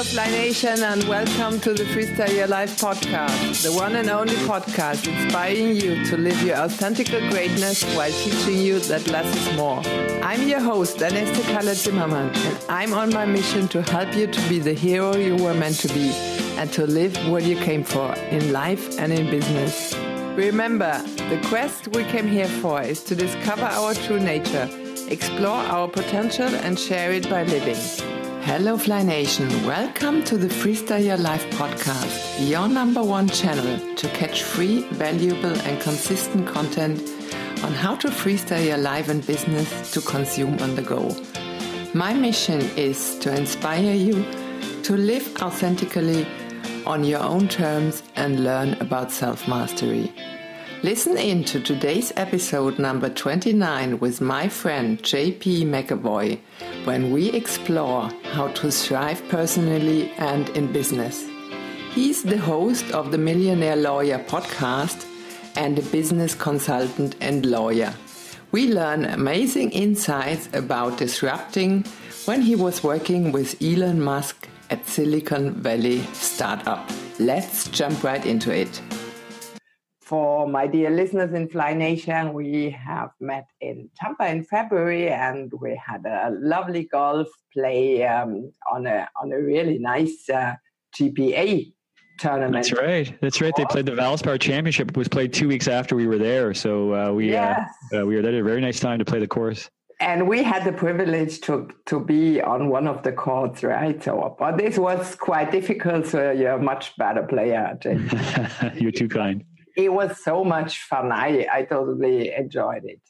Hello, Fly Nation, and welcome to the Freestyle Your Life podcast, the one and only podcast inspiring you to live your authentic greatness while teaching you that less is more. I'm your host, Aneste Kalle Zimmermann, and I'm on my mission to help you to be the hero you were meant to be and to live what you came for in life and in business. Remember, the quest we came here for is to discover our true nature, explore our potential, and share it by living. Hello, Fly Nation. Welcome to the Freestyle Your Life podcast, your number one channel to catch free, valuable, and consistent content on how to freestyle your life and business to consume on the go. My mission is to inspire you to live authentically on your own terms and learn about self mastery. Listen in to today's episode number 29 with my friend JP McAvoy when we explore how to thrive personally and in business. He's the host of the Millionaire Lawyer podcast and a business consultant and lawyer. We learn amazing insights about disrupting when he was working with Elon Musk at Silicon Valley Startup. Let's jump right into it for my dear listeners in Fly Nation, we have met in Tampa in February, and we had a lovely golf play um, on a on a really nice uh, GPA tournament. That's right. That's right. They played the Valspar Championship. It was played two weeks after we were there, so uh, we uh, yes. uh, we were there at a very nice time to play the course. And we had the privilege to to be on one of the courts, right? So, but this was quite difficult. So you're a much better player, James. you're too kind it was so much fun. I, I totally enjoyed it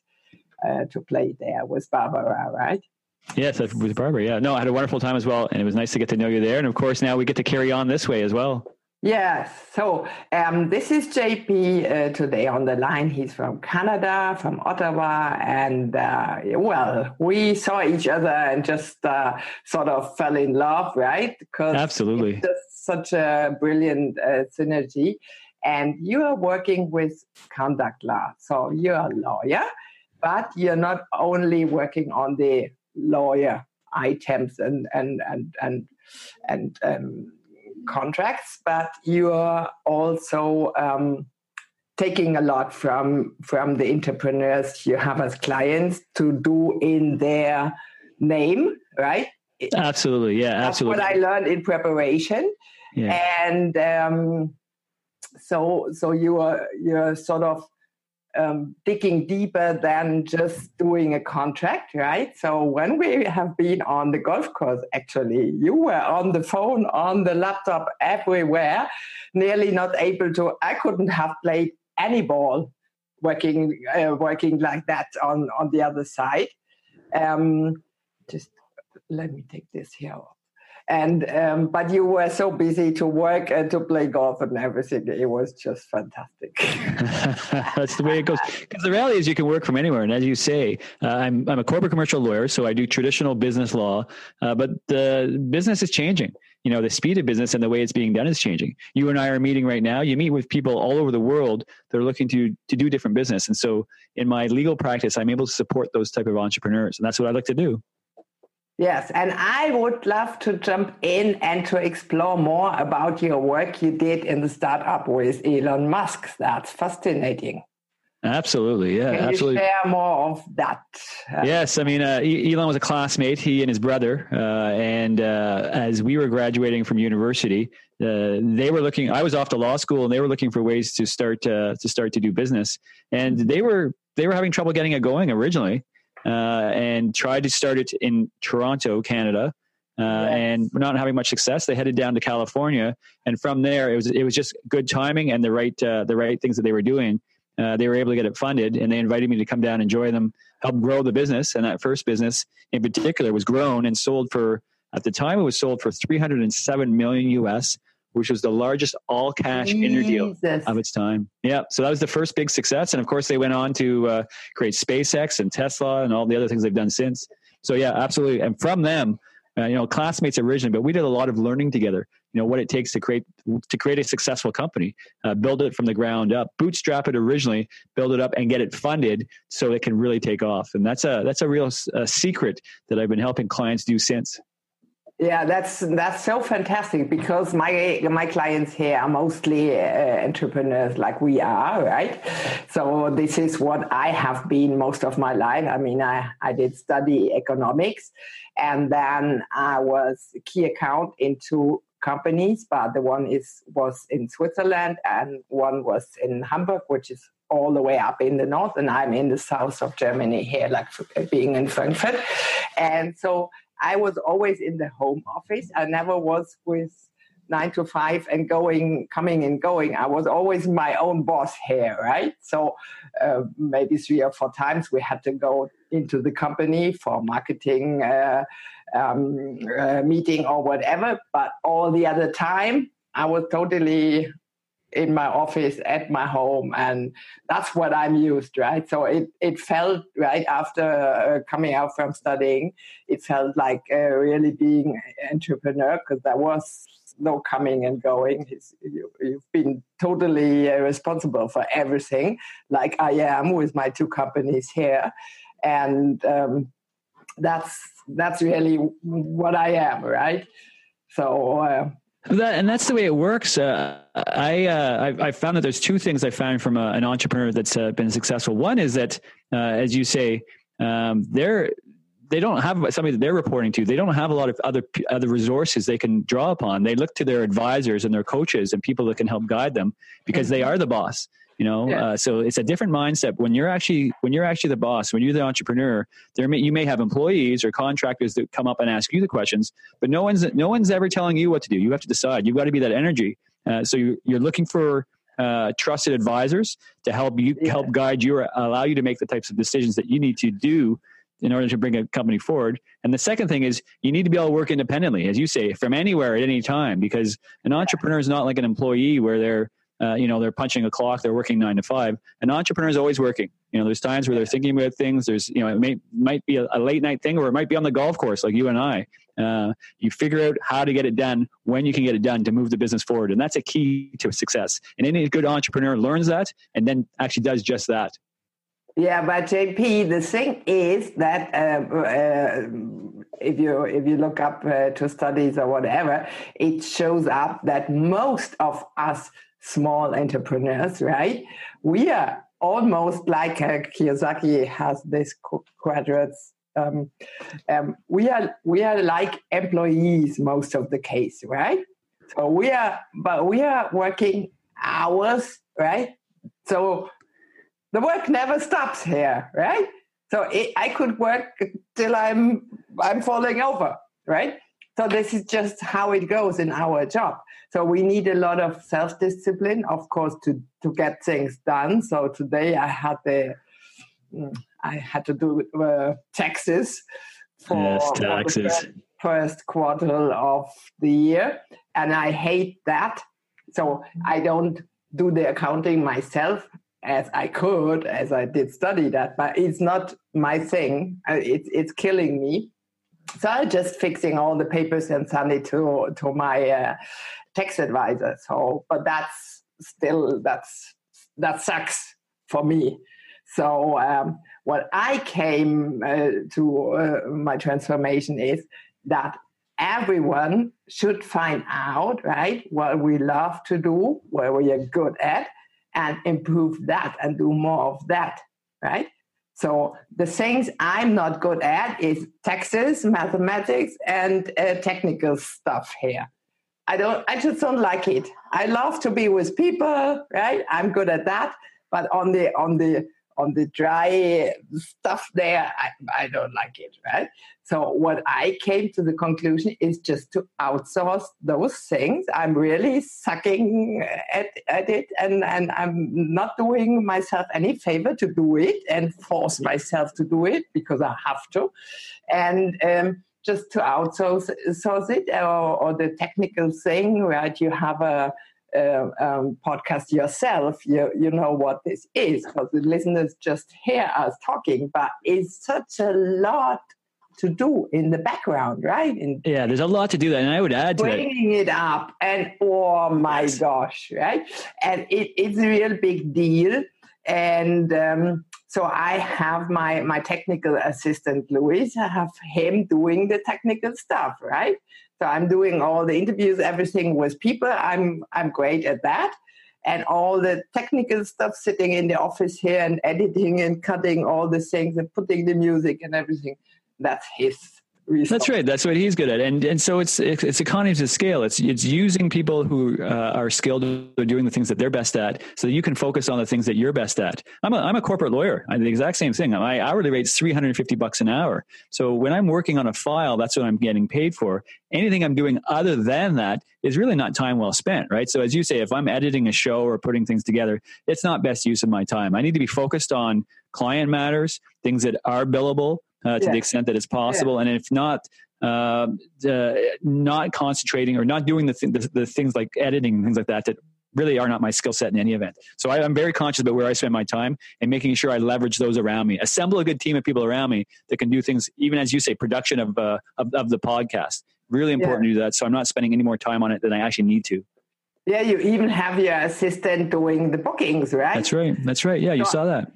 uh, to play there with Barbara, right? Yes, with Barbara. Yeah, no, I had a wonderful time as well, and it was nice to get to know you there. And of course, now we get to carry on this way as well. Yes. So um, this is JP uh, today on the line. He's from Canada, from Ottawa, and uh, well, we saw each other and just uh, sort of fell in love, right? Because absolutely, just such a brilliant uh, synergy and you are working with conduct law. So you're a lawyer, but you're not only working on the lawyer items and and and and and um, contracts, but you are also um, taking a lot from from the entrepreneurs you have as clients to do in their name, right? Absolutely, yeah, absolutely. That's what I learned in preparation, yeah. and. Um, so so you are you're sort of um, digging deeper than just doing a contract, right? So when we have been on the golf course, actually, you were on the phone, on the laptop, everywhere, nearly not able to. I couldn't have played any ball working uh, working like that on on the other side. Um, just let me take this here off and um, but you were so busy to work and to play golf and everything it was just fantastic. That's the way it goes. Because the reality is you can work from anywhere. And as you say uh, I'm, I'm a corporate commercial lawyer so i do traditional business law uh, but the business is changing. You know the speed of business and the way it's being done is changing. You and i are meeting right now. You meet with people all over the world that are looking to to do different business. And so in my legal practice i'm able to support those type of entrepreneurs and that's what i like to do Yes, and I would love to jump in and to explore more about your work you did in the startup with Elon Musk. That's fascinating. Absolutely, yeah, Can absolutely. share more of that? Uh, yes, I mean, uh, Elon was a classmate. He and his brother, uh, and uh, as we were graduating from university, uh, they were looking. I was off to law school, and they were looking for ways to start uh, to start to do business. And they were they were having trouble getting it going originally and tried to start it in Toronto, Canada. Uh, yes. And not having much success, they headed down to California, and from there, it was it was just good timing and the right uh, the right things that they were doing. Uh, they were able to get it funded, and they invited me to come down and join them, help grow the business. And that first business, in particular, was grown and sold for at the time it was sold for 307 million US which was the largest all cash interdeal of its time. Yeah, so that was the first big success, and of course they went on to uh, create SpaceX and Tesla and all the other things they've done since. So yeah, absolutely. And from them, uh, you know, classmates originally, but we did a lot of learning together. You know what it takes to create to create a successful company, uh, build it from the ground up, bootstrap it originally, build it up, and get it funded so it can really take off. And that's a that's a real uh, secret that I've been helping clients do since. Yeah, that's that's so fantastic because my my clients here are mostly uh, entrepreneurs like we are, right? So this is what I have been most of my life. I mean, I I did study economics, and then I was key account into companies, but the one is was in Switzerland and one was in Hamburg, which is all the way up in the north, and I'm in the south of Germany here, like being in Frankfurt, and so I was always in the home office. I never was with nine to five and going, coming and going. I was always my own boss here, right? So uh, maybe three or four times we had to go into the company for marketing uh, um, uh, meeting or whatever. But all the other time, I was totally in my office at my home and that's what i'm used right? So it, it felt right after uh, coming out from studying it felt like uh, really being an entrepreneur because there was no coming and going. You, have been totally uh, responsible for everything like i am with my two companies here. And um, that's that's really what i am right? So uh, that, and that's the way it works. Uh, I, uh, I, I found that there's two things I found from a, an entrepreneur that's uh, been successful. One is that, uh, as you say, um, they're they don't have somebody that they're reporting to. They don't have a lot of other other resources they can draw upon. They look to their advisors and their coaches and people that can help guide them because mm-hmm. they are the boss you know yeah. uh, so it's a different mindset when you're actually when you're actually the boss when you're the entrepreneur there may, you may have employees or contractors that come up and ask you the questions but no one's no one's ever telling you what to do you have to decide you've got to be that energy uh, so you, you're looking for uh, trusted advisors to help you yeah. help guide you or allow you to make the types of decisions that you need to do in order to bring a company forward. And the second thing is you need to be able to work independently, as you say, from anywhere at any time, because an entrepreneur is not like an employee where they're uh, you know they're punching a clock they're working nine to five an entrepreneur is always working. You know there's times where they're thinking about things there's you know it may, might be a, a late night thing or it might be on the golf course like you and i. Uh, you figure out how to get it done when you can get it done to move the business forward and that's a key to success. And any good entrepreneur learns that and then actually does just that. Yeah, but JP, the thing is that uh, uh, if you if you look up uh, to studies or whatever, it shows up that most of us small entrepreneurs, right? We are almost like uh, Kiyosaki has this quadrants. Um, um, we are we are like employees most of the case, right? So we are, but we are working hours, right? So the work never stops here, right? So it, I could work till I'm I'm falling over, right? So this is just how it goes in our job. So we need a lot of self-discipline, of course, to to get things done. So today I had the mm, I had to do uh, taxes for, yes, taxes. the first quarter of the year, and I hate that. So I don't do the accounting myself as I could, as I did study that, but it's not my thing. Uh, it's it's killing me. So I'm just fixing all the papers and send it to to my uh, tax advisor. So, but that's still that's that sucks for me. So um, what I came uh, to uh, my transformation is that everyone should find out right what we love to do, where we are good at, and improve that and do more of that, right? So the things I'm not good at is taxes, mathematics, and uh, technical stuff here. I don't. I just don't like it. I love to be with people, right? I'm good at that. But on the on the on the dry stuff there, I, I don't like it, right? So what I came to the conclusion is just to outsource those things. I'm really sucking at, at it and, and I'm not doing myself any favor to do it and force myself to do it because I have to. And um, just to outsource it or, or the technical thing, right? You have a uh, um, podcast yourself, you, you know what this is because the listeners just hear us talking, but it's such a lot to do in the background, right? In yeah, there's a lot to do that, and I would add to bringing it up, and oh my yes. gosh, right? And it, it's a real big deal. And um, so I have my my technical assistant Luis. I have him doing the technical stuff, right? So I'm doing all the interviews, everything with people. I'm I'm great at that. And all the technical stuff sitting in the office here and editing and cutting all the things and putting the music and everything. That's his that's right. That's what he's good at, and and so it's it's economies of scale. It's it's using people who uh, are skilled at doing the things that they're best at, so you can focus on the things that you're best at. I'm a I'm a corporate lawyer. I'm the exact same thing. My hourly rate's 350 bucks an hour. So when I'm working on a file, that's what I'm getting paid for. Anything I'm doing other than that is really not time well spent, right? So as you say, if I'm editing a show or putting things together, it's not best use of my time. I need to be focused on client matters, things that are billable uh, to yeah. the extent that it's possible. Yeah. And if not, uh, not concentrating or not doing the, th- the, the, things like editing things like that that really are not my skill set in any event. So I, am very conscious about where I spend my time and making sure I leverage those around me. Assemble a good team of people around me that can do things, even as you say, production of uh, of, of, the podcast. Really important yeah. to do that. So I'm not spending any more time on it than I actually need to. Yeah, you even have your assistant doing the bookings, right? That's right. That's right. Yeah, you so, saw that.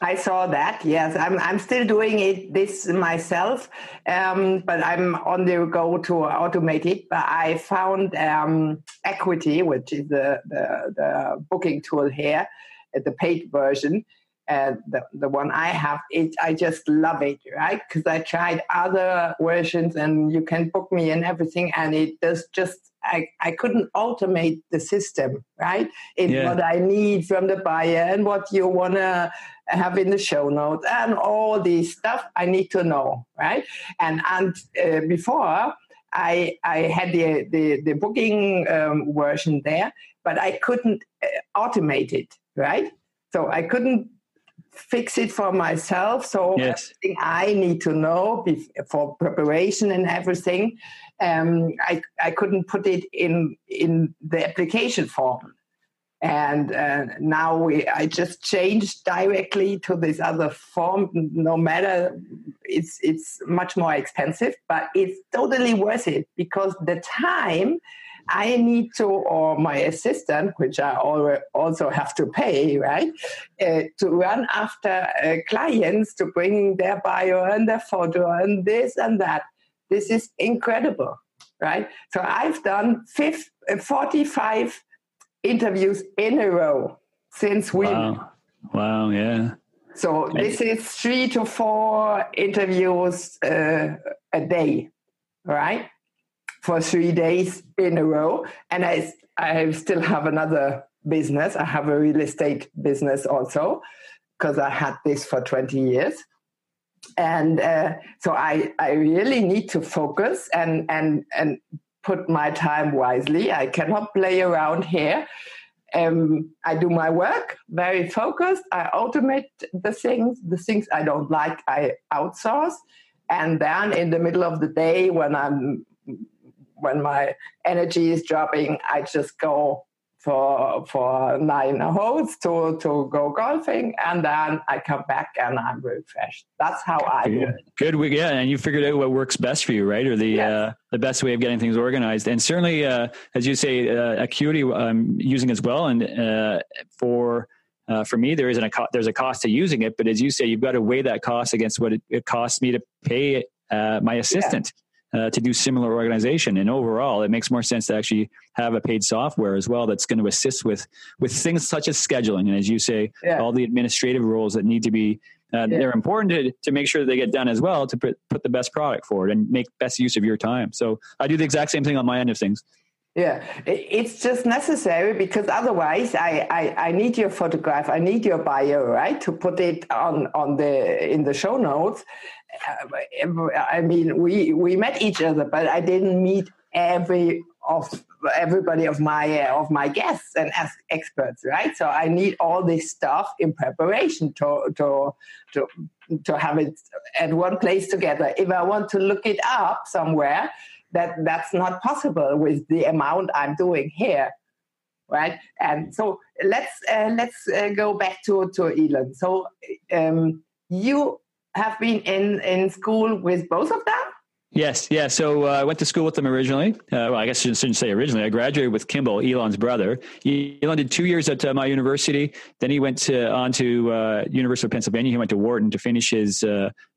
I saw that. Yes, I'm. I'm still doing it this myself, um, but I'm on the go to automate it. But I found um, Acuity, which is the, the, the booking tool here, uh, the paid version, and the, the one I have, it I just love it, right? Because I tried other versions, and you can book me and everything, and it does just I, I couldn't automate the system, right? In yeah. what I need from the buyer and what you want to have in the show notes and all this stuff I need to know, right? And and uh, before I I had the the, the booking um, version there, but I couldn't uh, automate it, right? So I couldn't fix it for myself. So yes. everything I need to know for preparation and everything, um, I I couldn't put it in in the application form and uh, now we, I just changed directly to this other form. No matter, it's it's much more expensive, but it's totally worth it because the time I need to, or my assistant, which I also have to pay, right, uh, to run after uh, clients to bring their bio and their photo and this and that. This is incredible, right? So I've done 50, 45 interviews in a row since we. Wow. Wow. Yeah. So this is three to four interviews uh, a day, right? For three days in a row, and I I still have another business. I have a real estate business also because I had this for twenty years, and uh, so I I really need to focus and and and put my time wisely. I cannot play around here. Um, I do my work very focused. I automate the things. The things I don't like, I outsource. And then in the middle of the day, when I'm when my energy is dropping, I just go for for nine holes to to go golfing, and then I come back and I'm refreshed. That's how I do it. Good, yeah, and you figured out what works best for you, right? Or the yes. uh, the best way of getting things organized, and certainly, uh, as you say, uh, Acuity I'm using as well, and uh, for. Uh, for me, there isn't a co- there's a cost to using it, but as you say, you've got to weigh that cost against what it, it costs me to pay uh, my assistant. Yeah uh, to do similar organization. And overall, it makes more sense to actually have a paid software as well that's going to assist with with things such as scheduling and, as you say, yeah. all the administrative roles that need to be. Uh, yeah. They're important to, to make sure that they get done as well to put, put the best product forward and make best use of your time. So I do the exact same thing on my end of things. Yeah, it's just necessary because otherwise, I, I, I need your photograph, I need your bio, right, to put it on on the in the show notes, I mean, we we met each other, but I didn't meet every of everybody of my uh, of my guests and experts, right? So I need all this stuff in preparation to to to to have it at one place together. If I want to look it up somewhere, that that's not possible with the amount I'm doing here, right? And so let's uh, let's uh, go back to to Elon. So um, you have been in in school with both of them? Yes, yeah. So uh, I went to school with them originally. Uh, well, I guess I shouldn't say originally. I graduated with Kimball, Elon's brother. Elon did two years at uh, my university. Then he went to, on to uh, University of Pennsylvania. He went to Wharton to finish his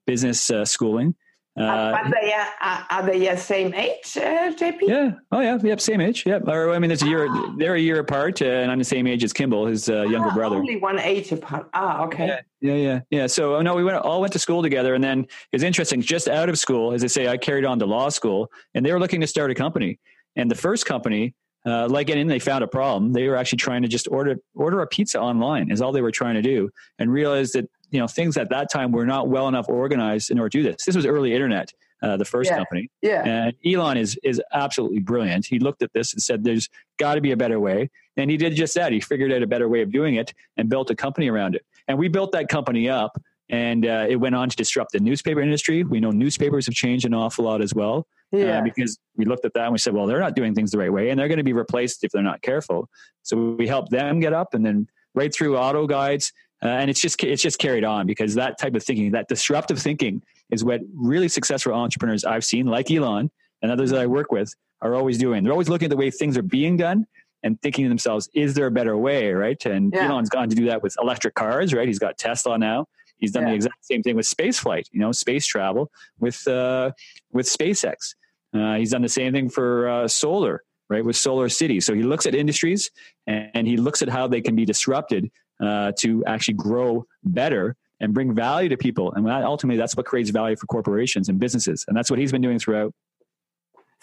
business schooling. Uh, but they are, are they the same age, uh, JP? Yeah. Oh, yeah. Yep. Same age. Yep. Or I mean, there's a year. Ah. They're a year apart, uh, and I'm the same age as Kimball, his uh, younger ah, brother. Only one age apart. Ah, okay. Yeah. Yeah. Yeah. yeah. So, oh, no, we went all went to school together, and then it's interesting. Just out of school, as I say, I carried on to law school, and they were looking to start a company. And the first company, uh, like in, they found a problem. They were actually trying to just order order a pizza online. Is all they were trying to do, and realized that you know things at that time were not well enough organized in order to do this. This was early internet uh, the first yeah. company. Yeah. And Elon is is absolutely brilliant. He looked at this and said, "There's got to be a better way," and he did just that. He figured out a better way of doing it and built a company around it. And we built that company up, and uh, it went on to disrupt the newspaper industry. We know newspapers have changed an awful lot as well. Uh, yeah. Uh, because we looked at that and we said, well, they're not doing things the right way, and they're going to be replaced if they're not careful. So we helped them get up, and then right through auto guides, uh, and it's just it's just carried on because that type of thinking, that disruptive thinking, is what really successful entrepreneurs I've seen, like Elon and others that I work with, are always doing. They're always looking at the way things are being done and thinking to themselves, is there a better way, right? And yeah. Elon's gone to do that with electric cars, right? He's got Tesla now. He's done yeah. the exact same thing with space flight, you know, space travel with uh, with SpaceX. Uh, he's done the same thing for uh, solar, right, with Solar City. So he looks at industries and, and he looks at how they can be disrupted uh, to actually grow better and bring value to people. And that, ultimately, that's what creates value for corporations and businesses. And that's what he's been doing throughout.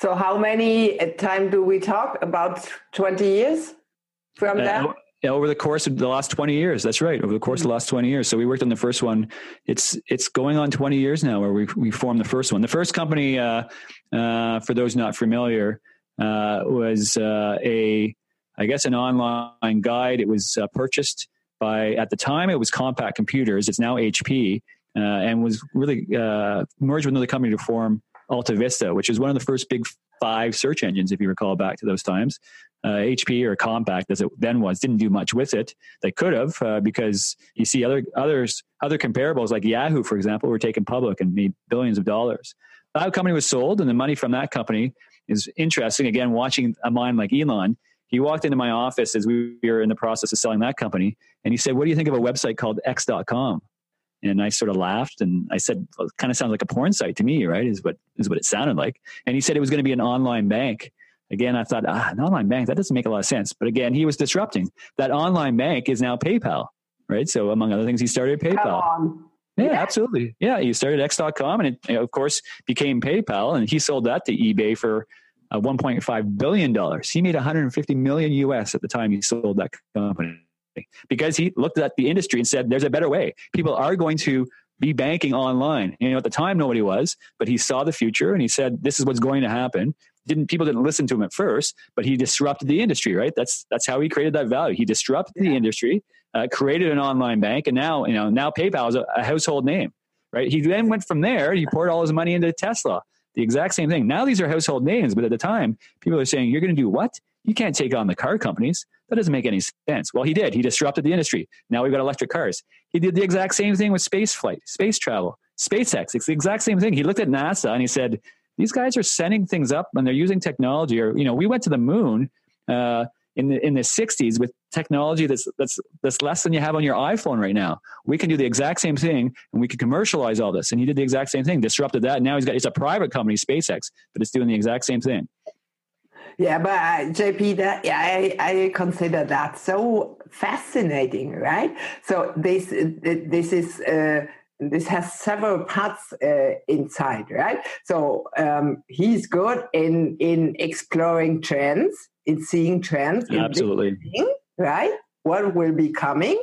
So, how many uh, time do we talk? About 20 years from uh, that? over the course of the last 20 years that's right over the course of the last 20 years so we worked on the first one it's it's going on 20 years now where we, we formed the first one the first company uh, uh, for those not familiar uh, was uh, a i guess an online guide it was uh, purchased by at the time it was Compaq Computers. It's now HP, uh, and was really uh, merged with another company to form Alta Vista, which is one of the first big five search engines, if you recall back to those times. Uh, HP or Compaq, as it then was, didn't do much with it. They could have, uh, because you see other others other comparables like Yahoo, for example, were taken public and made billions of dollars. That company was sold, and the money from that company is interesting. Again, watching a mind like Elon, he walked into my office as we were in the process of selling that company and he said what do you think of a website called x.com and i sort of laughed and i said well, it kind of sounds like a porn site to me right is what is what it sounded like. And he said it was going to be an online bank. Again i thought ah an online bank that doesn't make a lot of sense. But again he was disrupting. That online bank is now paypal right? So among other things he started paypal. yeah, yeah, absolutely. Yeah, he started X.com and it, you know, of course, became PayPal, and he sold that to eBay for uh, 1.5 billion dollars. He made 150 million US at the time he sold that company because he looked at the industry and said, "There's a better way. People are going to be banking online." You know, at the time nobody was, but he saw the future and he said, "This is what's going to happen." Didn't people didn't listen to him at first, but he disrupted the industry. Right? That's that's how he created that value. He disrupted the industry, uh, created an online bank, and now you know now PayPal is a, a household name. Right? He then went from there. He poured all his money into Tesla the exact same thing. Now these are household names, but at the time, people are saying, You're going to do what? You can't take on the car companies. That doesn't make any sense. Well, he did. He disrupted the industry. Now we've got electric cars. He did the exact same thing with space flight, space travel, SpaceX. It's the exact same thing. He looked at NASA and he said, These guys are sending things up and they're using technology. Or, you know, we went to the moon. Uh, in the in the 60s with technology that's that's that's less than you have on your iPhone right now. We can do the exact same thing and we can commercialize all this. And he did the exact same thing, disrupted that. Now he's got it's a private company, SpaceX, but it's doing the exact same thing. Yeah, but uh, JP, that yeah, I, I consider that so fascinating, right? So this this is. Uh, this has several parts uh, inside, right? So um, he's good in in exploring trends in seeing trends. Absolutely. Right? What will be coming?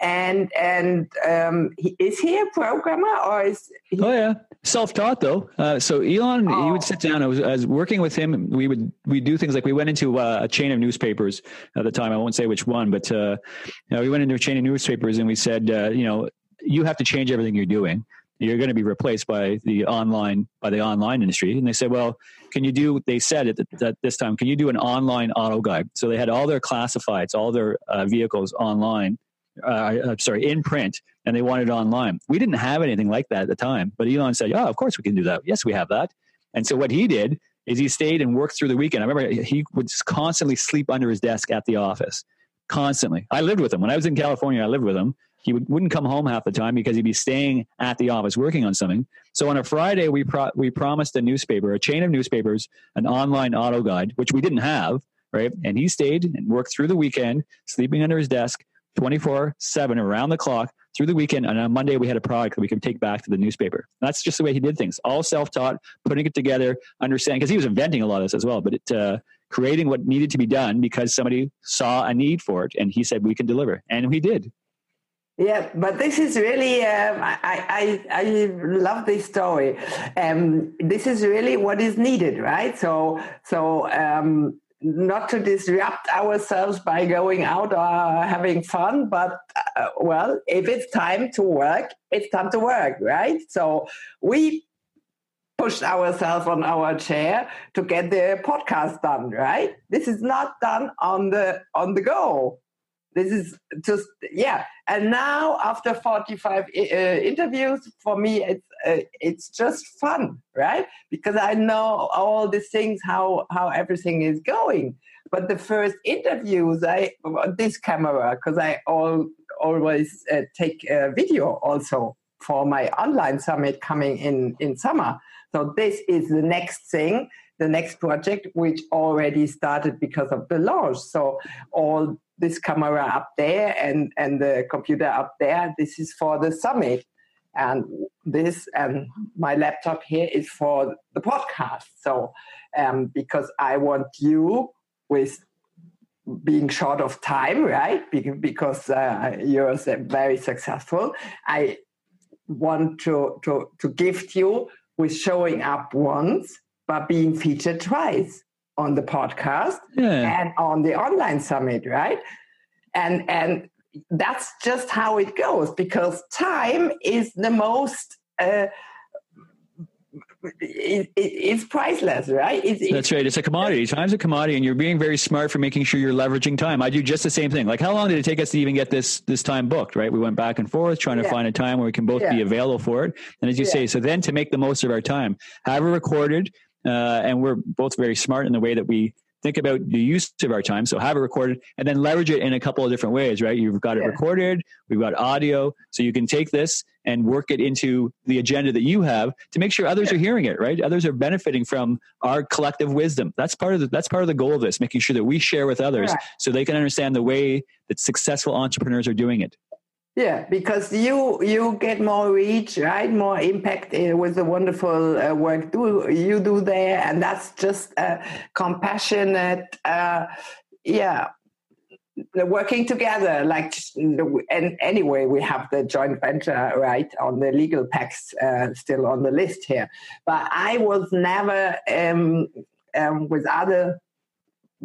And and um, he, is he a programmer or is? He- oh yeah, self-taught though. Uh, so Elon, oh. he would sit down. I was, I was, working with him. We would we do things like we went into uh, a chain of newspapers at the time. I won't say which one, but uh, you know, we went into a chain of newspapers and we said, uh, you know, you have to change everything you're doing you're going to be replaced by the online by the online industry. And they said well can you do they said at, at this time can you do an online auto guide? So they had all their classifieds all their uh, vehicles online uh, I'm sorry in print and they wanted online. We didn't have anything like that at the time but elon said yeah of course we can do that. Yes we have that. And so what he did is he stayed and worked through the weekend. I remember he would just constantly sleep under his desk at the office constantly. I lived with him. When i was in california i lived with him he would, wouldn't come home half the time because he'd be staying at the office working on something. So on a Friday, we pro- we promised a newspaper, a chain of newspapers, an online auto guide, which we didn't have, right? And he stayed and worked through the weekend, sleeping under his desk, 24 7 around the clock through the weekend. And on Monday, we had a product that we could take back to the newspaper. That's just the way he did things, all self taught, putting it together, understanding, because he was inventing a lot of this as well, but it, uh, creating what needed to be done because somebody saw a need for it. And he said, we can deliver. And we did. Yeah, but this is really, um, I, I, I love this story. Um, this is really what is needed, right? So, so, um, not to disrupt ourselves by going out or having fun, but uh, well, if it's time to work, it's time to work, right? So we pushed ourselves on our chair to get the podcast done, right? This is not done on the on the go. This is just yeah. And now after 45 uh, interviews, for me it's uh, it's just fun, right? Because I know all these things how how everything is going. But the first interviews, I this camera because I all always uh, take a video also for my online summit coming in in summer. So this is the next thing, the next project, which already started because of the launch. So all this camera up there and, and the computer up there, this is for the summit. And this and my laptop here is for the podcast. So um, because I want you with being short of time, right? Because uh, you're very successful. I want to, to, to gift you with showing up once, but being featured twice on the podcast yeah. and on the online summit, right? And and that's just how it goes because time is the most uh, it, it, it's priceless, right? It's, That's right. It's a commodity. Time's a commodity, and you're being very smart for making sure you're leveraging time. I do just the same thing. Like, how long did it take us to even get this this time booked? Right? We went back and forth trying to yeah. find a time where we can both yeah. be available for it. And as you yeah. say, so then to make the most of our time, have it recorded, uh, and we're both very smart in the way that we think about the use of our time. So have it recorded and then leverage it in a couple of different ways, right? You've got it yeah. recorded, we've got audio. So you can take this and work it into the agenda that you have to make sure others yeah. are hearing it, right? Others are benefiting from our collective wisdom. That's part of the, that's part of the goal of this, making sure that we share with others so they can understand the way that successful entrepreneurs are doing it. Yeah, because you you get more reach, right? More impact uh, with the wonderful uh, work do you do there, and that's just a compassionate, uh, yeah, working together. Like, and anyway, we have the joint venture right on the legal packs uh, still on the list here. But I was never um, um, with other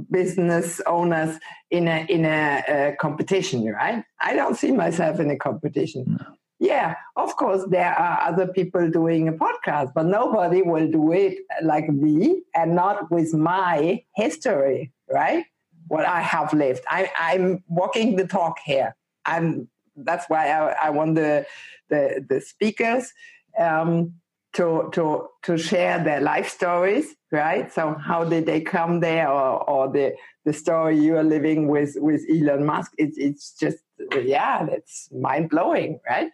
business owners in a in a, a, competition, right? I don't see myself in a competition. No. Yeah, of course there are other people doing a podcast, but nobody will do it like me and not with my history, right? What I have lived. I, I'm walking the talk here. I'm. That's why I, I want the the the speakers. Um, to to to share their life stories right? So how did they come there or, or the the story you are living with with elon musk? It's it's just yeah that's mind-blowing right?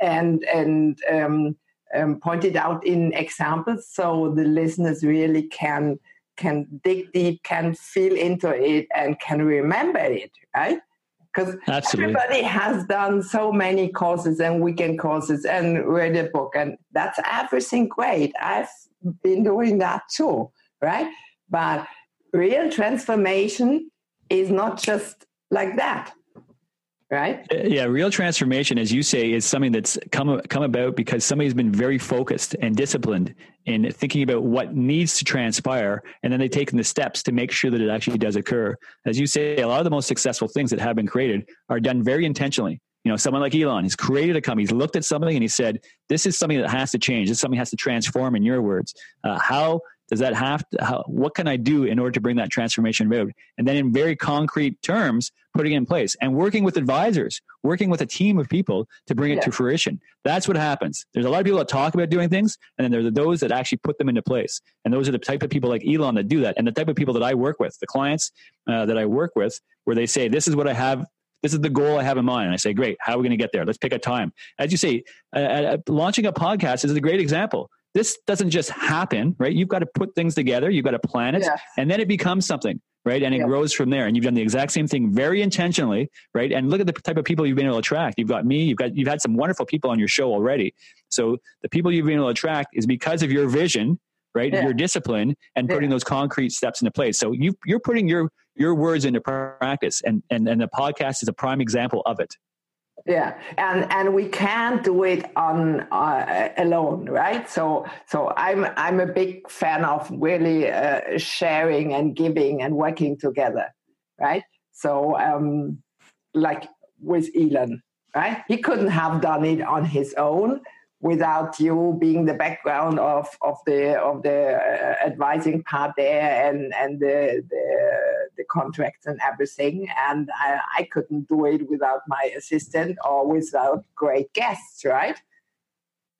And and um, um, pointed out in examples so the listeners really can can dig deep can feel into it and can remember it right because everybody has done so many courses and weekend courses and read a book and that's everything great. I've been doing that too right? But real transformation is not just like that right? Uh, yeah, real transformation, as you say, is something that's come come about because somebody's been very focused and disciplined in thinking about what needs to transpire, and then they've taken the steps to make sure that it actually does occur. As you say, a lot of the most successful things that have been created are done very intentionally. You know, someone like Elon has created a company. He's looked at something and he said, "This is something that has to change. This is something has to transform." In your words, uh, how does that have to, how, what can I do in order to bring that transformation about? And then in very concrete terms, putting it in place and working with advisors, working with a team of people to bring it yeah. to fruition. That's what happens. There's a lot of people that talk about doing things, and then there's those that actually put them into place. And those are the type of people like Elon that do that. And the type of people that I work with, the clients uh, that I work with, where they say, this is what I have this is the goal I have in mind. And I say, great, how are we going to get there? Let's pick a time. As you say, uh, uh, launching a podcast is a great example. This doesn't just happen, right? You've got to put things together. You've got to plan it, and then it becomes something right? And it grows from there. And you've done the exact same thing very intentionally, right? And look at the type of people you've been able to attract. You've got me, you've got you've had some wonderful people on your show already. So the people you've been able to attract is because of your vision, right? Yeah. Your discipline and putting yeah. those concrete steps into place. So you you're putting your your words into practice and and and the podcast is a prime example of it yeah and and we can't do it on uh, alone right? So so i'm i'm a big fan of really uh, sharing and giving and working together right? So um like with elon right? He couldn't have done it on his own without you being the background of of the of the uh, advising part there and and the, the the contracts and everything and I, I couldn't do it without my assistant or without great guests right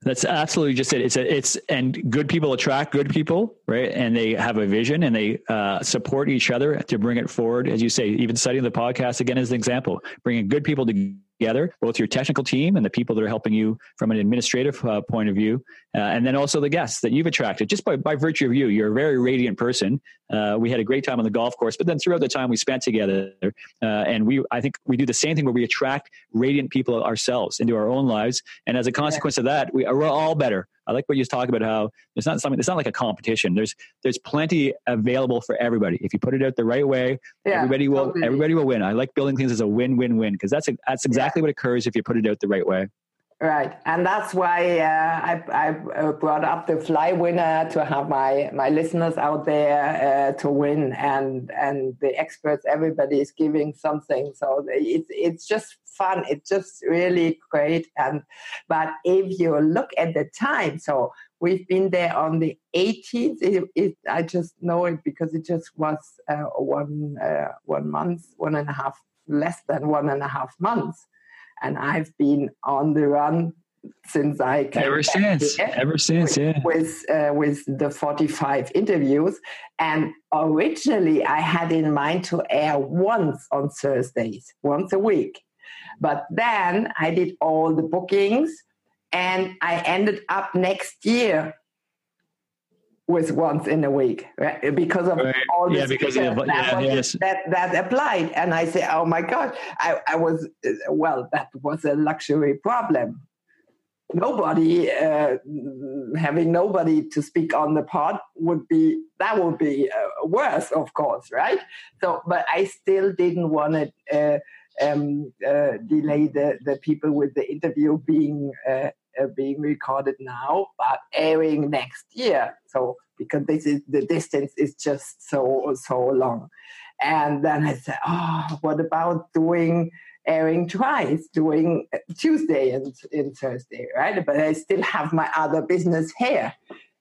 that's absolutely just it. It's a, it's and good people attract good people, right? And they have a vision and they uh, support each other to bring it forward. As you say, even studying the podcast again as an example, bringing good people together together, both your technical team and the people that are helping you from an administrative uh, point of view, uh, and then also the guests that you've attracted just by, by virtue of you. You're a very radiant person. Uh, we had a great time on the golf course, but then throughout the time we spent together, uh, and we, I think we do the same thing where we attract radiant people ourselves into our own lives, and as a consequence yeah. of that, we, we're all better. I like what you talk about how it's not something. It's not like a competition. There's there's plenty available for everybody if you put it out the right way. Yeah, everybody will totally. everybody will win. I like building things as a win win win because that's a, that's exactly yeah. what occurs if you put it out the right way. Right, and that's why uh, I, I uh, brought up the fly winner to have my my listeners out there uh, to win, and and the experts, everybody is giving something, so it's it's just fun. It's just really great, and but if you look at the time, so we've been there on the 18th. It, it, I just know it because it just was uh, one uh, one month, one and a half, less than one and a half months and I've been on the run since I came ever since ever since with, yeah. with uh, with the 45 interviews. And originally I had in mind to air once on Thursdays once a week. But then I did all the bookings and I ended up next year with once in a week right? because of right. all the yeah, because of, that, yeah, yes. that that applied and i say oh my god I, I was well that was a luxury problem nobody uh, having nobody to speak on the pod would be that would be uh, worse of course right so but i still didn't want to uh, um, uh, delay the, the people with the interview being uh, uh, being recorded now, but airing next year. So because this is the distance is just so so long, and then I said, oh, what about doing airing twice, doing Tuesday and, and Thursday, right? But I still have my other business here.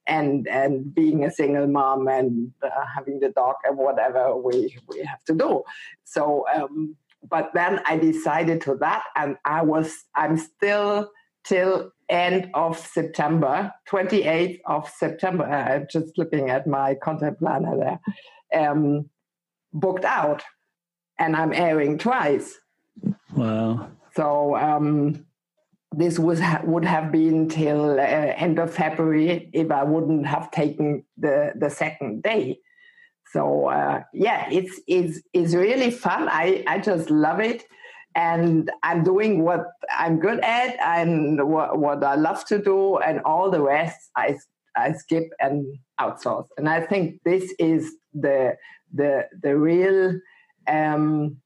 And and being a single mom and uh, having the dog and whatever we we have to do, so um, but then I decided to that, and I was I'm still till end of September, 28th of September. I'm just looking at my content planner there. Um, booked out, and I'm airing twice. Wow! So um, this was would have been till uh, end of February if I wouldn't have taken the the second day. So uh, yeah, it's it's it's really fun. I I just love it and I'm doing what I'm good at and what, what I love to do, and all the rest I I skip and outsource. And I think this is the the the real um,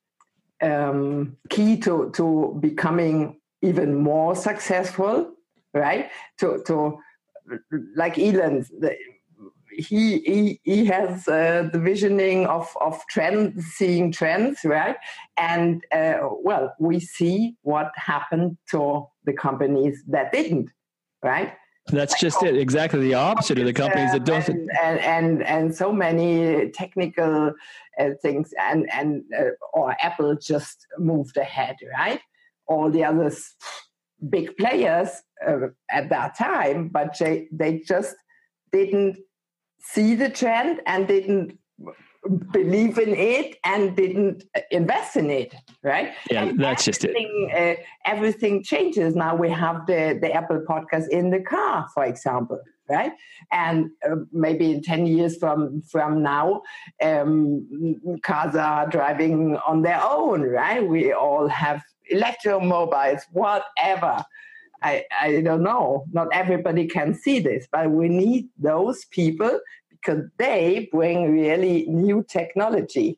um, key to to becoming even more successful, right? To to like Elon, the, he he he has uh, the visioning of of trends, seeing trends, right? And uh, well, we see what happened to the companies that didn't, right? That's like, just it. Exactly the opposite of the companies that don't. And and and, and so many technical uh, things, and and uh, or Apple just moved ahead, right? All the others, big players uh, at that time, but they they just didn't see the trend and didn't believe in it and didn't invest in it, right? Yeah, and that's just it. Uh, everything changes. Now we have the, the Apple podcast in the car, for example, right? And uh, maybe in 10 years from, from now, um, cars are driving on their own, right? We all have electromobiles, whatever. I, I don't know. Not everybody can see this, but we need those people because they bring really new technology.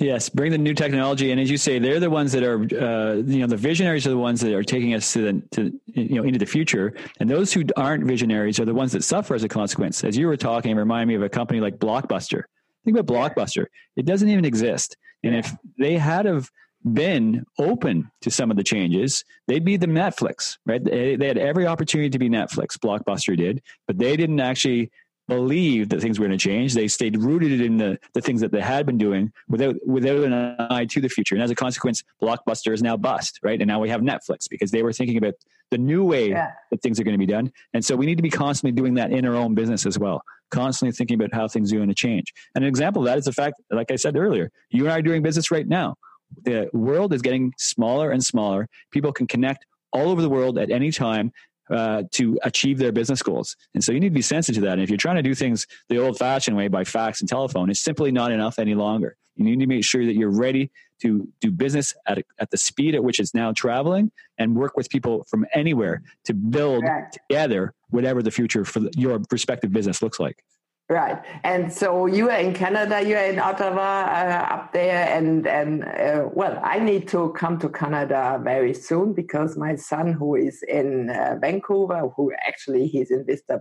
Yes, bring the new technology, and as you say, they're the ones that are, uh, you know, the visionaries are the ones that are taking us to the, to you know, into the future, and those who aren't visionaries are the ones that suffer as a consequence. As you were talking, remind me of a company like Blockbuster. Think about Blockbuster; it doesn't even exist, and if they had of been open to some of the changes, they'd be the Netflix, right? They, they had every opportunity to be Netflix. Blockbuster did, but they didn't actually believe that things were going to change. They stayed rooted in the, the things that they had been doing without without an eye to the future. And as a consequence, Blockbuster is now bust, right? And now we have Netflix because they were thinking about the new way yeah. that things are going to be done. And so we need to be constantly doing that in our own business as well, constantly thinking about how things are going to change. And an example of that is the fact, like I said earlier, you and I are doing business right now. The world is getting smaller and smaller. People can connect all over the world at any time uh, to achieve their business goals. And so you need to be sensitive to that. And if you're trying to do things the old fashioned way by fax and telephone, it's simply not enough any longer. You need to make sure that you're ready to do business at, a, at the speed at which it's now traveling and work with people from anywhere to build Correct. together whatever the future for your respective business looks like. Right, and so you are in Canada, you are in Ottawa uh, up there, and and uh, well, I need to come to Canada very soon because my son, who is in uh, Vancouver, who actually he's in Vista,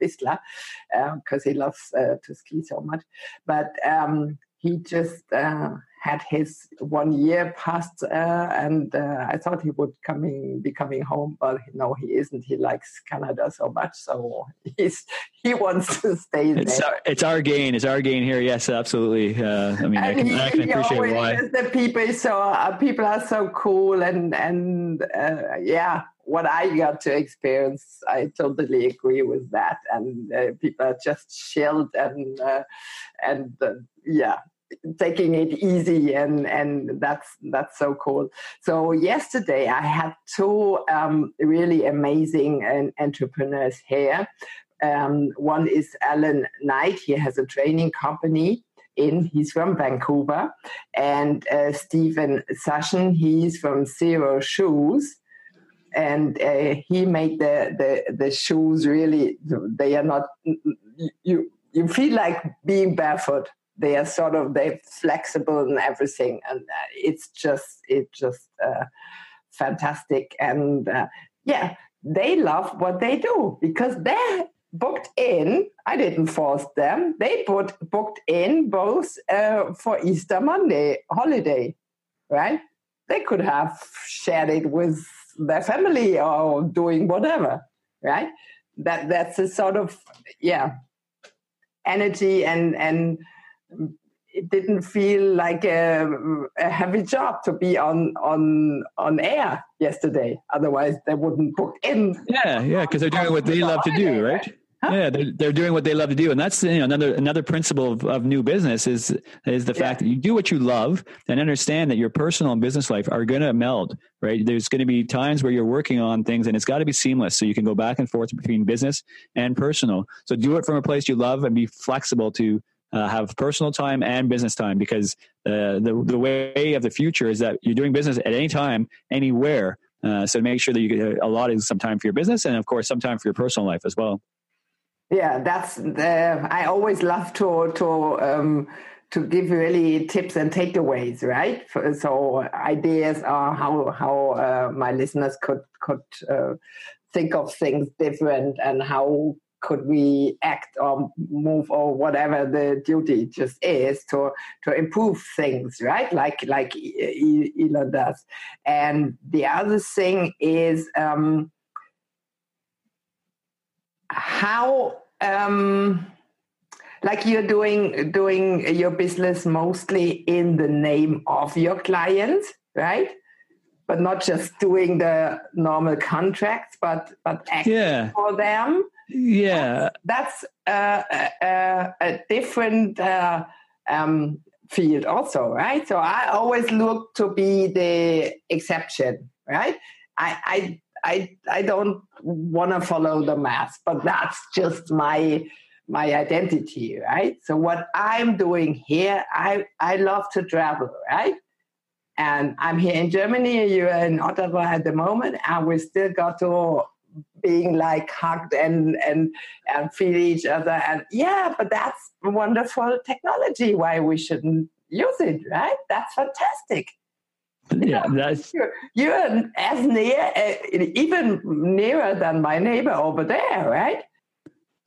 Whistler, because uh, he loves uh, to ski so much, but um, he just uh, had his one year passed, uh, and uh, I thought he would coming be coming home, but no, he isn't. He likes Canada so much, so he's he wants to stay there. It's our, it's our gain. It's our gain here. Yes, absolutely. Uh, I mean, I can, he, I can, appreciate why the people so uh, people are so cool, and and uh, yeah, what I got to experience, I totally agree with that. And uh, people are just chilled and uh, and uh, yeah, taking it easy and and that's that's so cool. So yesterday i had two um, really amazing uh, entrepreneurs here. Um, one is alan knight. He has a training company in he's from vancouver. And uh, steven sashen he's from xero shoes and uh, he made the, the the shoes really they are not you you feel like being barefoot. They are sort of they're flexible and everything and uh, it's just it's just uh, fantastic. And uh, yeah they love what they do because they're booked in i didn't force them they put booked in both uh, for easter monday holiday right? They could have shared it with their family or doing whatever right that that's a sort of yeah energy and and it didn't feel like a, a, heavy job to be on on on air yesterday. Otherwise, they wouldn't book in. Yeah, yeah, because they're doing what they love to do, right? Huh? Yeah, they're, they're doing what they love to do, and that's you know another another principle of, of new business is is the fact that you do what you love and understand that your personal and business life are going to meld. Right, there's going to be times where you're working on things, and it's got to be seamless, so you can go back and forth between business and personal. So do it from a place you love and be flexible to uh, have personal time and business time because uh, the the way of the future is that you're doing business at any time, anywhere. Uh, so make sure that you get a lot of some time for your business and of course some time for your personal life as well. Yeah, that's the, I always love to to um, to give really tips and takeaways, right? So ideas are how how uh, my listeners could could uh, think of things different and how could we act or move or whatever the duty just is to to improve things right like like elon does and the other thing is um, how um, like you're doing doing your business mostly in the name of your clients right but not just doing the normal contracts but but acting yeah. for them yeah that's, that's uh, a, a, different uh, um, field also, right? So I always look to be the exception, right? I I I, I don't want to follow the mass, but that's just my my identity, right? So what I'm doing here, I I love to travel, right? And I'm here in Germany, you're in Ottawa at the moment, and we still got to being like hugged and and and feel each other. And yeah, but that's wonderful technology. Why we shouldn't use it, right? That's fantastic. Yeah, that's you're, you're as near, uh, even nearer than my neighbor over there, right?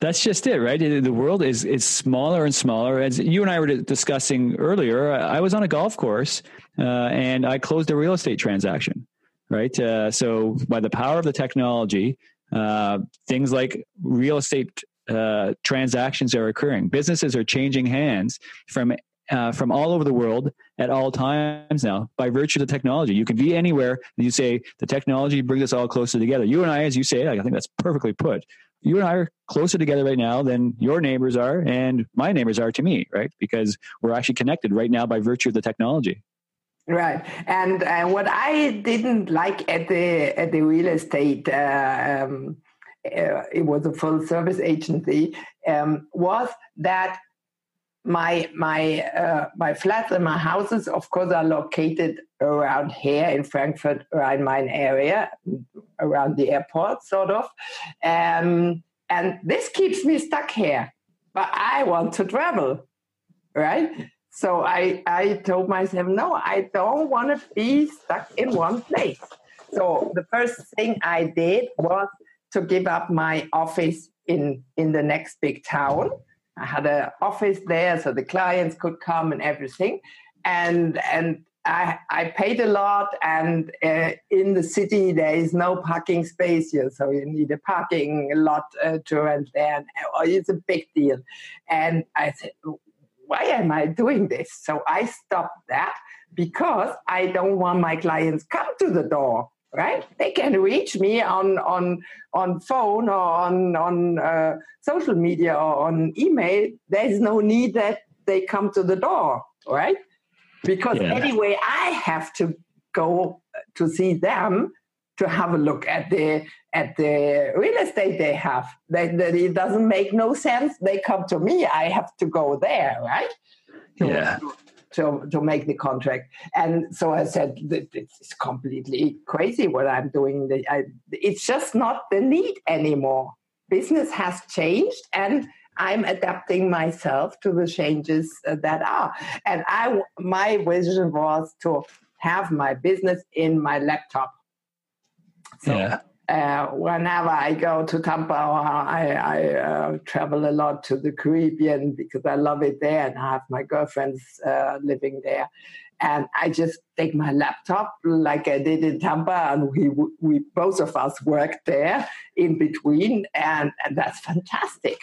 That's just it, right? The world is is smaller and smaller. As you and I were discussing earlier, I was on a golf course uh, and I closed a real estate transaction, right? Uh, so by the power of the technology, uh, things like real estate uh, transactions are occurring. Businesses are changing hands from uh, from all over the world at all times now by virtue of the technology. You can be anywhere and you say the technology brings us all closer together. You and I, as you say, I think that's perfectly put you and I are closer together right now than your neighbors are and my neighbors are to me, right? Because we're actually connected right now by virtue of the technology. Right, and uh, what I didn't like at the at the real estate, uh, um, uh, it was a full service agency, um, was that my my uh, my flats and my houses, of course, are located around here in Frankfurt Rhine-Main area, around the airport, sort of. Um, and this keeps me stuck here. But I want to travel, right? So I, I told myself, no, I don't want to be stuck in one place. So the first thing I did was to give up my office in, in the next big town. I had an office there so the clients could come and everything. And, and I, I paid a lot, and uh, in the city there is no parking space here, so you need a parking lot uh, to rent there. And, uh, it's a big deal. And I said, why am I doing this? So I stopped that because I don't want my clients come to the door. Right? They can reach me on on on phone or on on uh, social media or on email. There is no need that they come to the door. Right? because yeah. anyway i have to go to see them to have a look at the at the real estate they have that, that it doesn't make no sense they come to me i have to go there right to, yeah to, to to make the contract and so i said it's completely crazy what i'm doing it's just not the need anymore business has changed and I'm adapting myself to the changes uh, that are. And I, my vision was to have my business in my laptop. So yeah. Uh, whenever I go to Tampa, I, I uh, travel a lot to the Caribbean because I love it there, and I have my girlfriends uh, living there. And I just take my laptop like I did in Tampa, and we we both of us work there in between, and, and that's fantastic.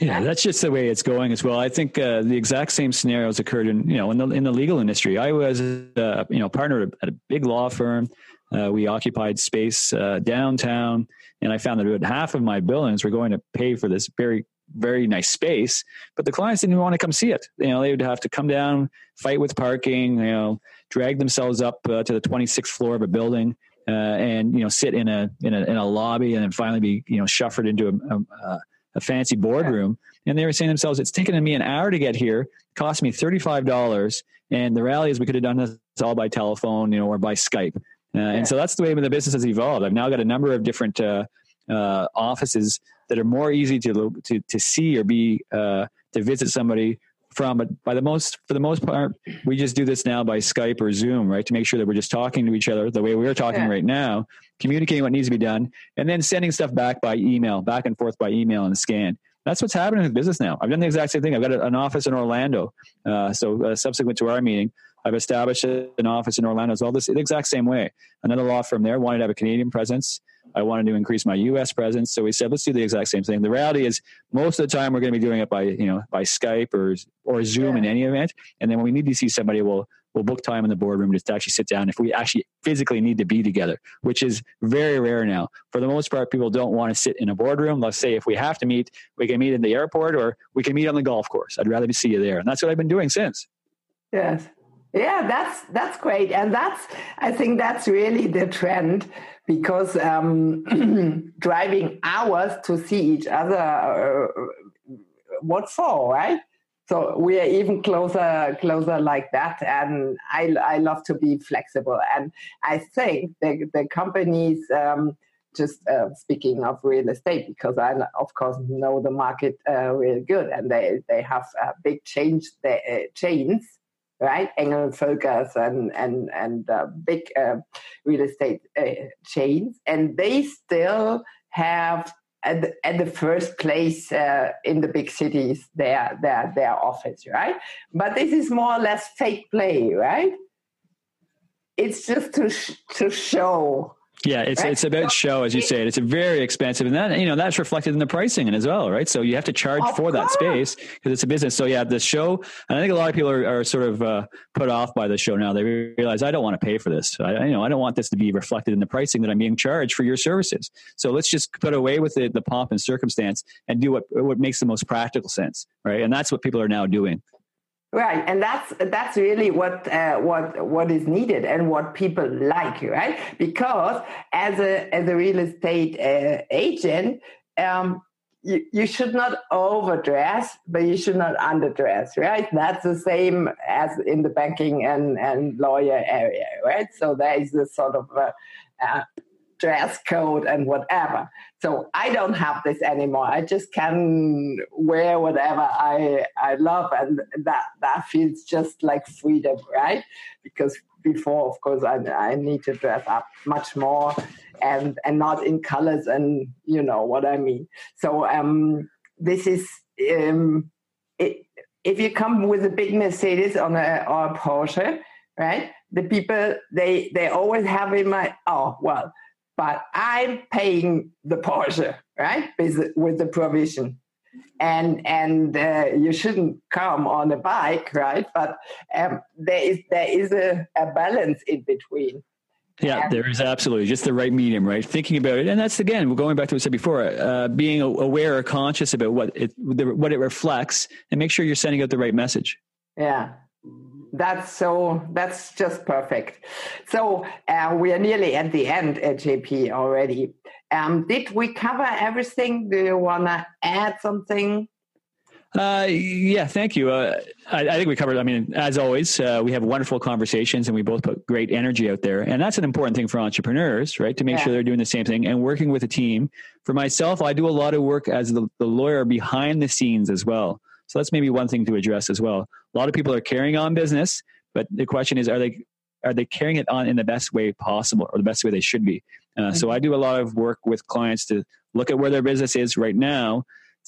Yeah, that's just the way it's going as well. I think uh, the exact same scenarios occurred in you know in the in the legal industry. I was uh, you know partner at a big law firm. Uh, we occupied space uh, downtown, and I found that about half of my billings were going to pay for this very very nice space, but the clients didn't want to come see it. You know, they would have to come down, fight with parking, you know, drag themselves up uh, to the 26th floor of a building. Uh, and you know, sit in a, in a in a lobby, and then finally be you know shuffled into a, a, a fancy boardroom. And they were saying to themselves, it's taken me an hour to get here, cost me $35. And the reality is we could have done this all by telephone, you know, or by Skype. Uh, yeah. And so that's the way the business has evolved. I've now got a number of different uh, uh, offices that are more easy to, to, to see or be, uh, to visit somebody from, but by the most, for the most part, we just do this now by Skype or Zoom, right? To make sure that we're just talking to each other the way we're talking yeah. right now, communicating what needs to be done, and then sending stuff back by email, back and forth by email and scan. That's what's happening with business now. I've done the exact same thing. I've got an office in Orlando. Uh, so uh, subsequent to our meeting, I've established an office in Orlando as well. This the exact same way. Another law firm there wanted to have a Canadian presence. I wanted to increase my U.S. presence, so we said let's do the exact same thing. The reality is, most of the time we're going to be doing it by you know by Skype or or Zoom yeah. in any event, and then when we need to see somebody, we'll we'll book time in the boardroom just to actually sit down if we actually physically need to be together, which is very rare now. For the most part, people don't want to sit in a boardroom. Let's say if we have to meet, we can meet in the airport or we can meet on the golf course. I'd rather see you there. And that's what I've been doing since. Yes. Yeah, that's that's great, and that's I think that's really the trend because um, driving hours to see each other, uh, what for, right? So we are even closer, closer like that, and I I love to be flexible, and I think the the companies. Um, just uh, speaking of real estate, because I of course know the market uh, really good, and they they have a big change the uh, chains right? Engel Völkers and and and uh, big uh, real estate uh, chains, and they still have at the, at the first place uh, in the big cities their their their office, right? But this is more or less fake play, right? It's just to sh- to show yeah, it's right? it's about show, as you say. It's very expensive, and that you know that's reflected in the pricing as well, right? So you have to charge of for course. that space because it's a business. So yeah, the show, and I think a lot of people are, are sort of uh, put off by the show now. They realize I don't want to pay for this. I you know I don't want this to be reflected in the pricing that I'm being charged for your services. So let's just put away with the, the pomp and circumstance and do what what makes the most practical sense, right? And that's what people are now doing. Right, and that's that's really what uh, what what is needed and what people like, right? Because as a as a real estate uh, agent, um, you, you should not overdress, but you should not underdress, right? That's the same as in the banking and, and lawyer area, right? So there is this sort of a, a dress code and whatever. So I don't have this anymore. I just can wear whatever I I love, and that that feels just like freedom, right? Because before, of course, I I need to dress up much more, and and not in colors, and you know what I mean. So um, this is um, it, if you come with a big Mercedes on a or a Porsche, right? The people they they always have in mind, oh well but I'm paying the Porsche, right, with the provision. And and uh, you shouldn't come on a bike, right? But um, there is there is a, a balance in between. Yeah, there is absolutely just the right medium, right? Thinking about it, and that's again, we're going back to what I said before, uh, being aware or conscious about what it what it reflects, and make sure you're sending out the right message. Yeah, that's so that's just perfect so uh, we are nearly at the end at jp already um, did we cover everything do you want to add something uh, yeah, thank you. Uh, I, I, think we covered. I mean, as always, uh, we have wonderful conversations, and we both put great energy out there, and that's an important thing for entrepreneurs, right? To make yeah. sure they're doing the same thing and working with a team. For myself, I do a lot of work as the, the lawyer behind the scenes as well. So that's maybe one thing to address as well. A lot of people are carrying on business, but the question is, are they are they carrying it on in the best way possible or the best way they should be? Uh, mm-hmm. So I do a lot of work with clients to look at where their business is right now,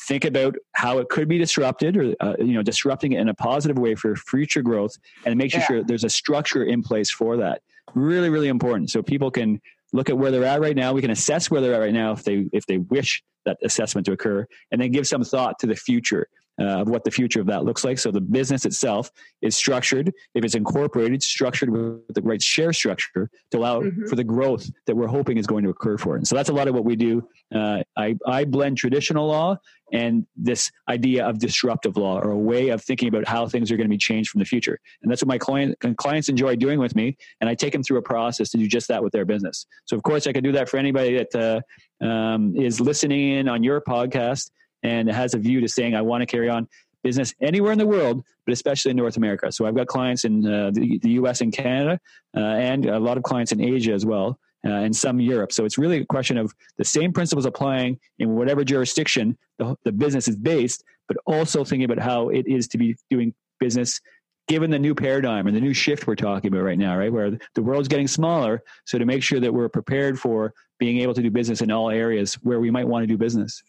think about how it could be disrupted or uh, you know disrupting it in a positive way for future growth, and making yeah. sure there's a structure in place for that. Really, really important. So people can look at where they're at right now. We can assess where they're at right now if they if they wish that assessment to occur, and then give some thought to the future uh, of what the future of that looks like. So the business itself is structured, if it's incorporated, structured with the right share structure to allow mm-hmm. for the growth that we're hoping is going to occur for it. And so that's a lot of what we do. Uh, I, I blend traditional law and this idea of disruptive law or a way of thinking about how things are going to be changed from the future. And that's what my client, clients enjoy doing with me. And I take them through a process to do just that with their business. So of course I could do that for anybody that uh, um, is listening in on your podcast and it has a view to saying, I want to carry on business anywhere in the world, but especially in North America. So I've got clients in uh, the, the, US and Canada, uh, and a lot of clients in Asia as well, uh, and some Europe. So it's really a question of the same principles applying in whatever jurisdiction the, the business is based, but also thinking about how it is to be doing business given the new paradigm and the new shift we're talking about right now, right? Where the world's getting smaller. So to make sure that we're prepared for being able to do business in all areas where we might want to do business.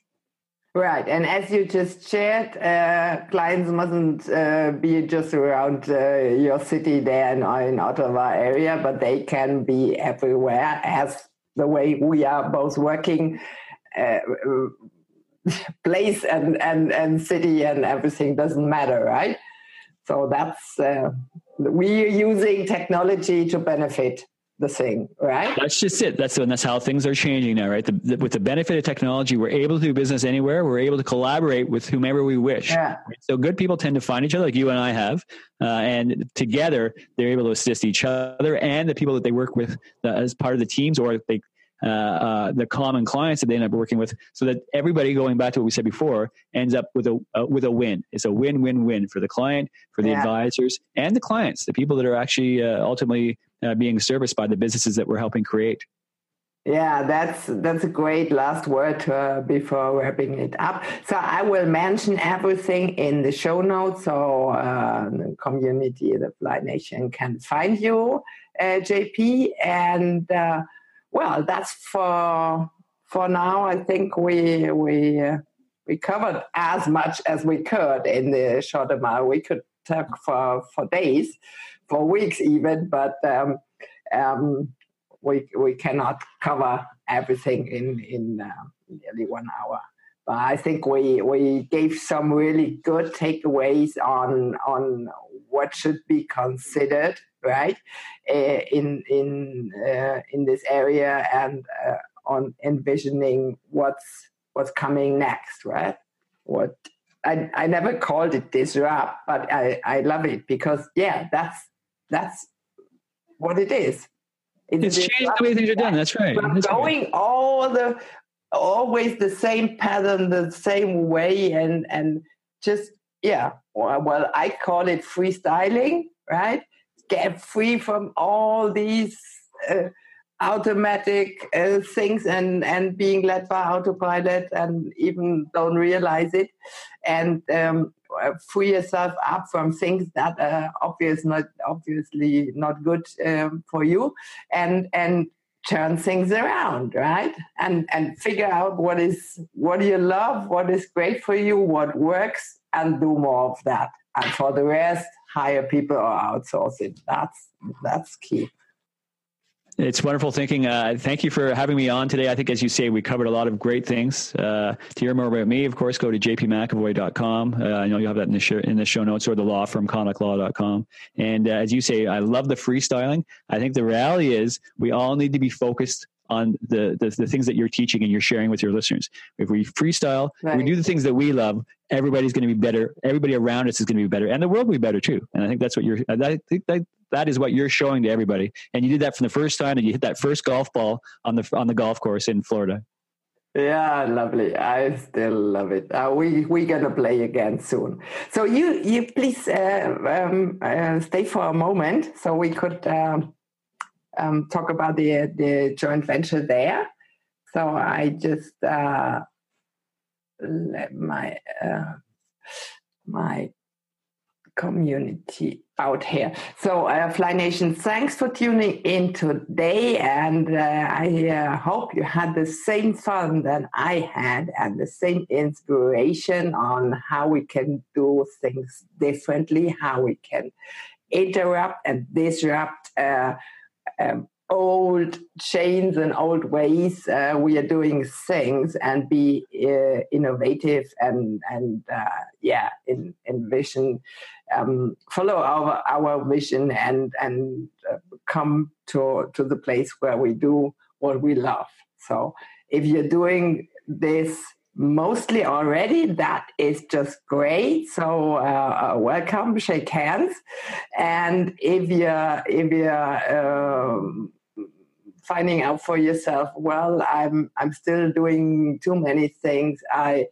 Right, and as you just shared, uh, clients mustn't uh, be just around uh, your city there in, in Ottawa area, but they can be everywhere. As the way we are both working, uh, place and, and and city and everything doesn't matter, right? So that's uh, we're using technology to benefit the thing, right? That's just it. That's and that's how things are changing now, right? The, the, with the benefit of technology, we're able to do business anywhere. We're able to collaborate with whomever we wish. Yeah. So good people tend to find each other, like you and I have, uh, and together they're able to assist each other and the people that they work with uh, as part of the teams, or they uh, uh, the common clients that they end up working with, so that everybody, going back to what we said before, ends up with a uh, with a win. It's a win win win for the client, for the yeah. advisors, and the clients, the people that are actually uh, ultimately uh, being serviced by the businesses that we're helping create. Yeah, that's that's a great last word uh, before wrapping it up. So I will mention everything in the show notes, so uh, the community, the Fly Nation, can find you, uh, JP, and well, that's for for now. I think we we uh, we covered as much as we could in the short amount. We could talk for for days, for weeks even, but um, um, we we cannot cover everything in in uh, nearly one hour. But I think we we gave some really good takeaways on on what should be considered right uh, in in uh, in this area and uh, on envisioning what's what's coming next right what I, I never called it disrupt but I, I love it because yeah that's that's what it is. It's, it's changed the way things are done. That's right. From going right. all the always the same pattern the same way and and just yeah well i call it freestyling right? Get free from all these uh, automatic uh, things and and being led by autopilot and even don't realize it and um, free yourself up from things that are obvious not obviously not good um, for you and and turn things around right and and figure out what is what you love what is great for you what works and do more of that and for the rest hire people or outsource it. That's that's key. It's wonderful thinking. Uh, thank you for having me on today. I think, as you say, we covered a lot of great things. Uh, to hear more about me, of course, go to jpmcavoy.com. Uh, I know you have that in the, show, in the show notes or the law firm, conoclaw.com. And uh, as you say, I love the freestyling. I think the reality is we all need to be focused on the, the, the things that you're teaching and you're sharing with your listeners. If we freestyle, right. we do the things that we love, everybody's going to be better. Everybody around us is going to be better, and the world will be better too. And I think that's what you're. I think that that is what you're showing to everybody. And you did that from the first time and you hit that first golf ball on the on the golf course in Florida. Yeah, lovely. I still love it. Uh, we we're gonna play again soon. So you you please uh, um, uh, stay for a moment so we could um, um, talk about the the joint venture there. So I just uh, let my uh, my community out here. So, uh, Fly Nation, thanks for tuning in today, and uh, I uh, hope you had the same fun that I had and the same inspiration on how we can do things differently, how we can interrupt and disrupt uh, um, old chains and old ways uh, we are doing things and be uh, innovative and and uh, yeah in, envision um, follow our our vision and and uh, come to to the place where we do what we love. So if you're doing this mostly already. That is just great. So uh, uh, welcome, shake hands, and if you're if you're um, finding out for yourself, well, I'm I'm still doing too many things. I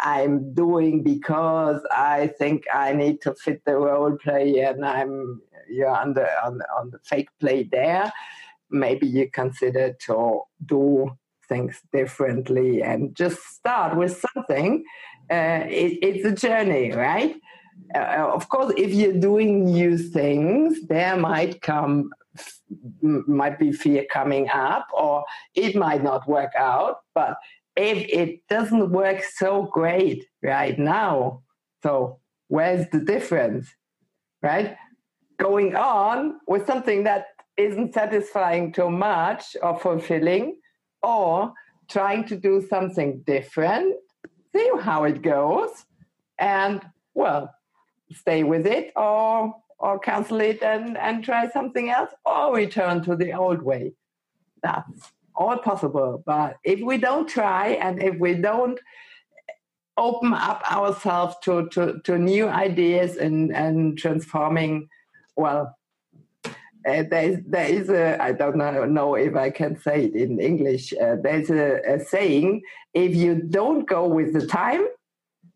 I'm doing because I think I need to fit the role play, and I'm you're on the on on the fake play there. Maybe you consider to do things differently and just start with something. Uh, it, it's a journey, right? Uh, of course, if you're doing new things, there might come might be fear coming up, or it might not work out. But if it doesn't work so great right now, so where's the difference, right? Going on with something that isn't satisfying too much or fulfilling or trying to do something different, see how it goes, and well, stay with it or or cancel it and, and try something else or return to the old way. That's all possible. But if we don't try and if we don't open up ourselves to, to, to new ideas and, and transforming, well, uh, there, is, there is a, I don't know, know if I can say it in English, uh, there's a, a saying if you don't go with the time,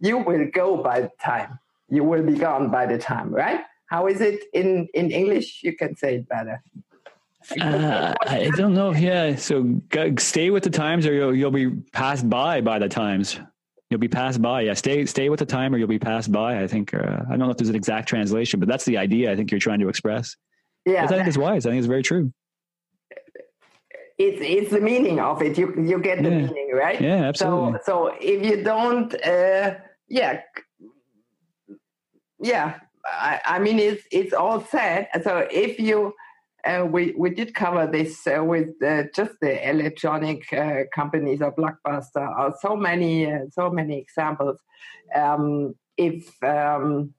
you will go by the time. You will be gone by the time, right? How is it in, in English? You can say it better. Uh, I don't know. Yeah. So stay with the times or you'll, you'll be passed by by the times. You'll be passed by. Yeah. Stay, stay with the time or you'll be passed by. I think, uh, I don't know if there's an exact translation, but that's the idea I think you're trying to express. Yeah. I think it's wise. I think it's very true. It's, it's the meaning of it. You, you get the yeah. meaning, right? Yeah, absolutely. So, so if you don't, uh, yeah, yeah, I, I mean, it's, it's all said. So if you, uh, we we did cover this uh, with uh, just the electronic uh, companies or blockbuster or so many uh, so many examples. Um, if um,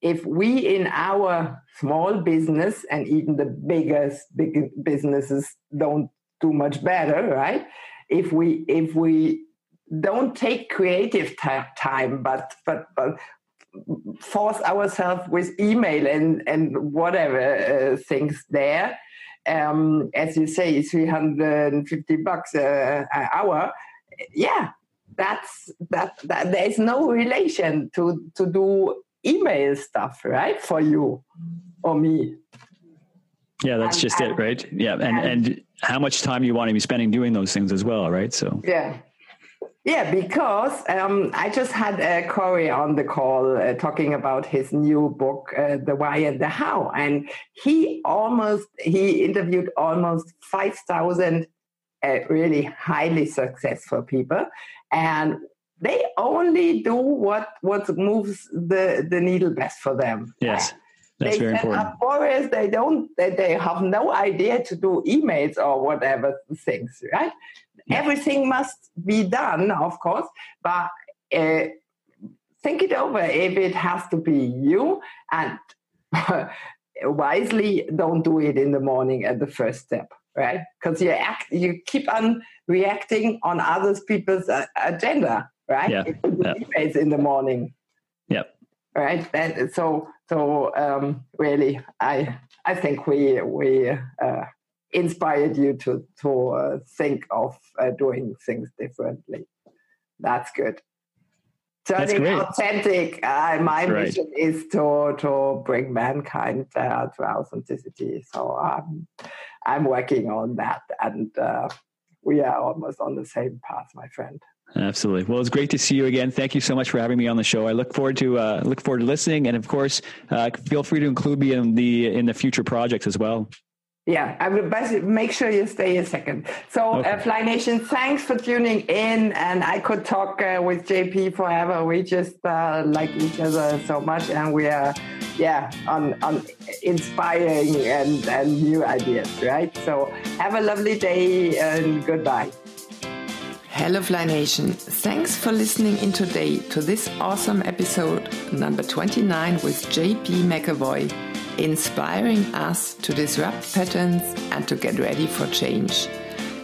if we in our small business and even the biggest big businesses don't do much better, right? If we if we don't take creative time, but but but force ourselves with email and and whatever uh, things there. Um, as you say, 350 bucks uh, an hour. Yeah, that's that, that. There is no relation to to do email stuff, right? For you or me. Yeah, that's and, just and, it, right? Yeah, and, and and how much time you want to be spending doing those things as well, right? So yeah, yeah, because um, I just had uh, Corey on the call uh, talking about his new book, uh, The Why and the How, and he almost he interviewed almost five thousand uh, really highly successful people, and they only do what what moves the the needle best for them. Yes. That's they very important. Forest, they don't they, they have no idea to do emails or whatever things, right? Yeah. Everything must be done, of course, but uh, think it over if it has to be you and wisely don't do it in the morning at the first step right because you act you keep on reacting on other people's uh, agenda right yeah. yeah. in the morning yep right and so so um, really i i think we we uh, inspired you to to uh, think of uh, doing things differently. That's good. Turning authentic. Uh, my That's mission right. is to to bring mankind uh, to authenticity. So um, I'm working on that, and uh, we are almost on the same path, my friend. Absolutely. Well, it's great to see you again. Thank you so much for having me on the show. I look forward to uh, look forward to listening, and of course, uh, feel free to include me in the in the future projects as well. Yeah, I will make sure you stay a second. So, uh, okay. uh, Fly Nation, thanks for tuning in. And I could talk uh, with JP forever. We just uh, like each other so much, and we are, yeah, on on inspiring and and new ideas, right? So, have a lovely day and goodbye. Hello, Fly Nation. Thanks for listening in today to this awesome episode, number 29 with JP McAvoy inspiring us to disrupt patterns and to get ready for change.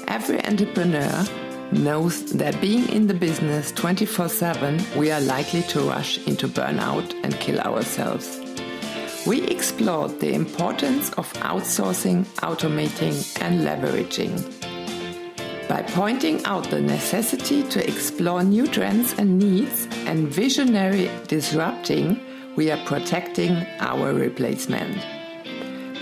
Every entrepreneur knows that being in the business 24 7, we are likely to rush into burnout and kill ourselves. We explored the importance of outsourcing, automating, and leveraging. By pointing out the necessity to explore new trends and needs and visionary disrupting, we are protecting our replacement.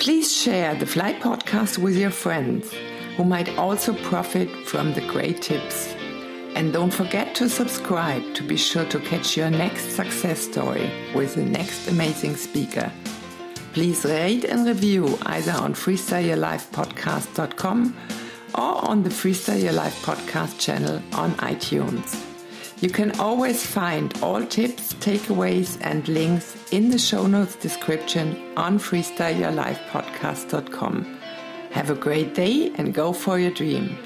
Please share the Fly podcast with your friends who might also profit from the great tips. And don't forget to subscribe to be sure to catch your next success story with the next amazing speaker. Please rate and review either on freestyleyourlifepodcast.com or on the Freestyle Your Life podcast channel on iTunes. You can always find all tips, takeaways, and links in the show notes description on freestyleyourlifepodcast.com. Have a great day and go for your dreams.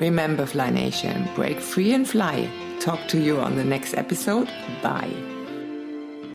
Remember, Fly Nation, break free and fly. Talk to you on the next episode. Bye.